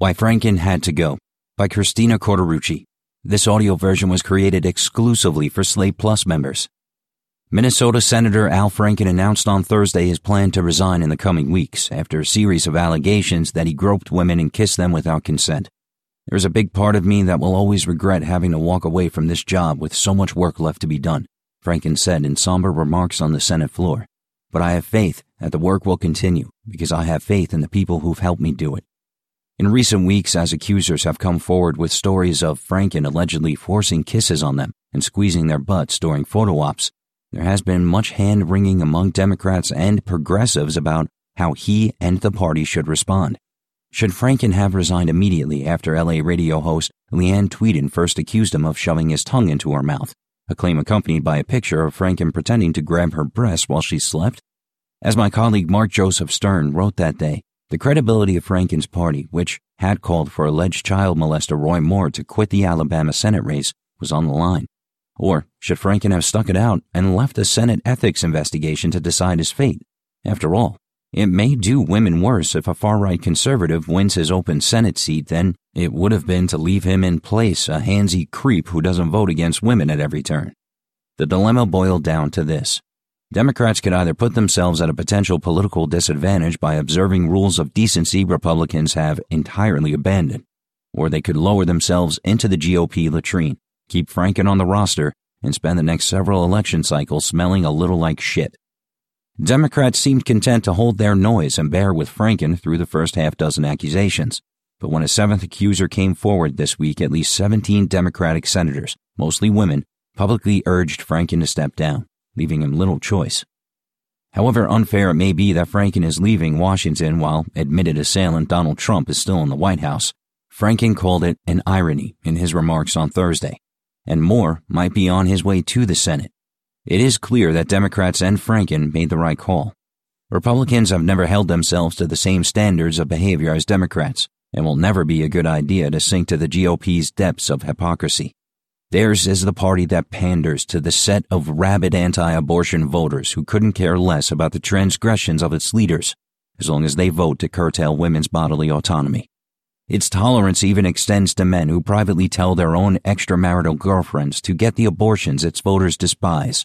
Why Franken Had to Go by Christina Cauterucci. This audio version was created exclusively for Slate Plus members. Minnesota Senator Al Franken announced on Thursday his plan to resign in the coming weeks after a series of allegations that he groped women and kissed them without consent. There's a big part of me that will always regret having to walk away from this job with so much work left to be done, Franken said in somber remarks on the Senate floor. But I have faith that the work will continue because I have faith in the people who've helped me do it. In recent weeks, as accusers have come forward with stories of Franken allegedly forcing kisses on them and squeezing their butts during photo ops, there has been much hand wringing among Democrats and progressives about how he and the party should respond. Should Franken have resigned immediately after LA radio host Leeann Tweeden first accused him of shoving his tongue into her mouth, a claim accompanied by a picture of Franken pretending to grab her breast while she slept? As my colleague Mark Joseph Stern wrote that day, the credibility of Franken's party, which had called for alleged child molester Roy Moore to quit the Alabama Senate race, was on the line. Or should Franken have stuck it out and left a Senate ethics investigation to decide his fate? After all, it may do women worse if a far right conservative wins his open Senate seat than it would have been to leave him in place, a handsy creep who doesn't vote against women at every turn. The dilemma boiled down to this Democrats could either put themselves at a potential political disadvantage by observing rules of decency Republicans have entirely abandoned, or they could lower themselves into the GOP latrine, keep Franken on the roster, and spend the next several election cycles smelling a little like shit. Democrats seemed content to hold their noise and bear with Franken through the first half dozen accusations. But when a seventh accuser came forward this week, at least 17 Democratic senators, mostly women, publicly urged Franken to step down leaving him little choice. However unfair it may be that Franken is leaving Washington while admitted assailant Donald Trump is still in the White House, Franken called it an irony in his remarks on Thursday, and Moore might be on his way to the Senate. It is clear that Democrats and Franken made the right call. Republicans have never held themselves to the same standards of behavior as Democrats, and will never be a good idea to sink to the GOP's depths of hypocrisy. Theirs is the party that panders to the set of rabid anti abortion voters who couldn't care less about the transgressions of its leaders, as long as they vote to curtail women's bodily autonomy. Its tolerance even extends to men who privately tell their own extramarital girlfriends to get the abortions its voters despise.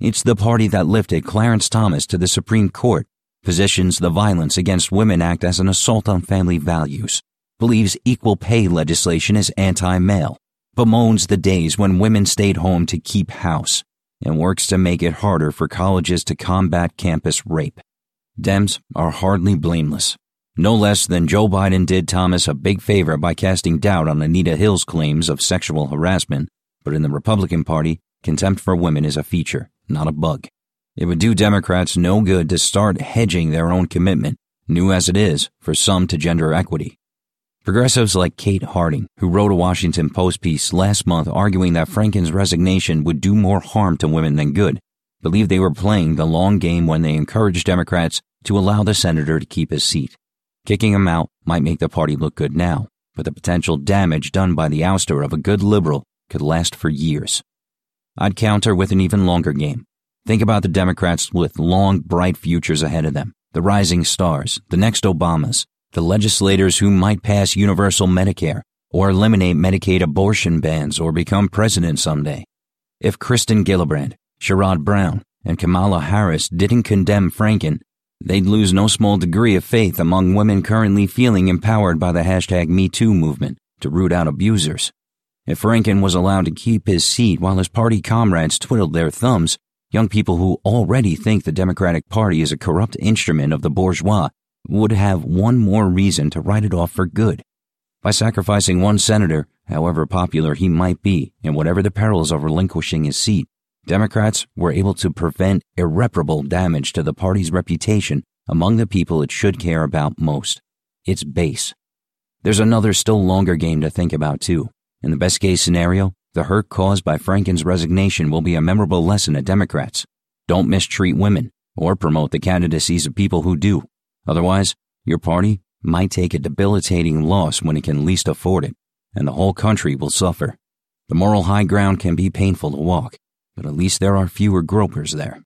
It's the party that lifted Clarence Thomas to the Supreme Court, positions the Violence Against Women Act as an assault on family values, believes equal pay legislation is anti male, bemoans the days when women stayed home to keep house and works to make it harder for colleges to combat campus rape. Dems are hardly blameless. No less than Joe Biden did Thomas a big favor by casting doubt on Anita Hill's claims of sexual harassment, but in the Republican Party, contempt for women is a feature, not a bug. It would do Democrats no good to start hedging their own commitment, new as it is, for some to gender equity. Progressives like Kate Harding, who wrote a Washington Post piece last month arguing that Franken's resignation would do more harm to women than good, believe they were playing the long game when they encouraged Democrats to allow the senator to keep his seat. Kicking him out might make the party look good now, but the potential damage done by the ouster of a good liberal could last for years. I'd counter with an even longer game. Think about the Democrats with long, bright futures ahead of them, the rising stars, the next Obamas, the legislators who might pass universal Medicare or eliminate Medicaid abortion bans or become president someday. If Kirsten Gillibrand, Sherrod Brown, and Kamala Harris didn't condemn Franken, they'd lose no small degree of faith among women currently feeling empowered by the hashtag MeToo movement to root out abusers. If Franken was allowed to keep his seat while his party comrades twiddled their thumbs, young people who already think the Democratic Party is a corrupt instrument of the bourgeois would have one more reason to write it off for good. By sacrificing one senator, however popular he might be, and whatever the perils of relinquishing his seat, Democrats were able to prevent irreparable damage to the party's reputation among the people it should care about most its base. There's another still longer game to think about, too. In the best case scenario, the hurt caused by Franken's resignation will be a memorable lesson to Democrats. Don't mistreat women or promote the candidacies of people who do. Otherwise, your party might take a debilitating loss when it can least afford it, and the whole country will suffer. The moral high ground can be painful to walk, but at least there are fewer gropers there.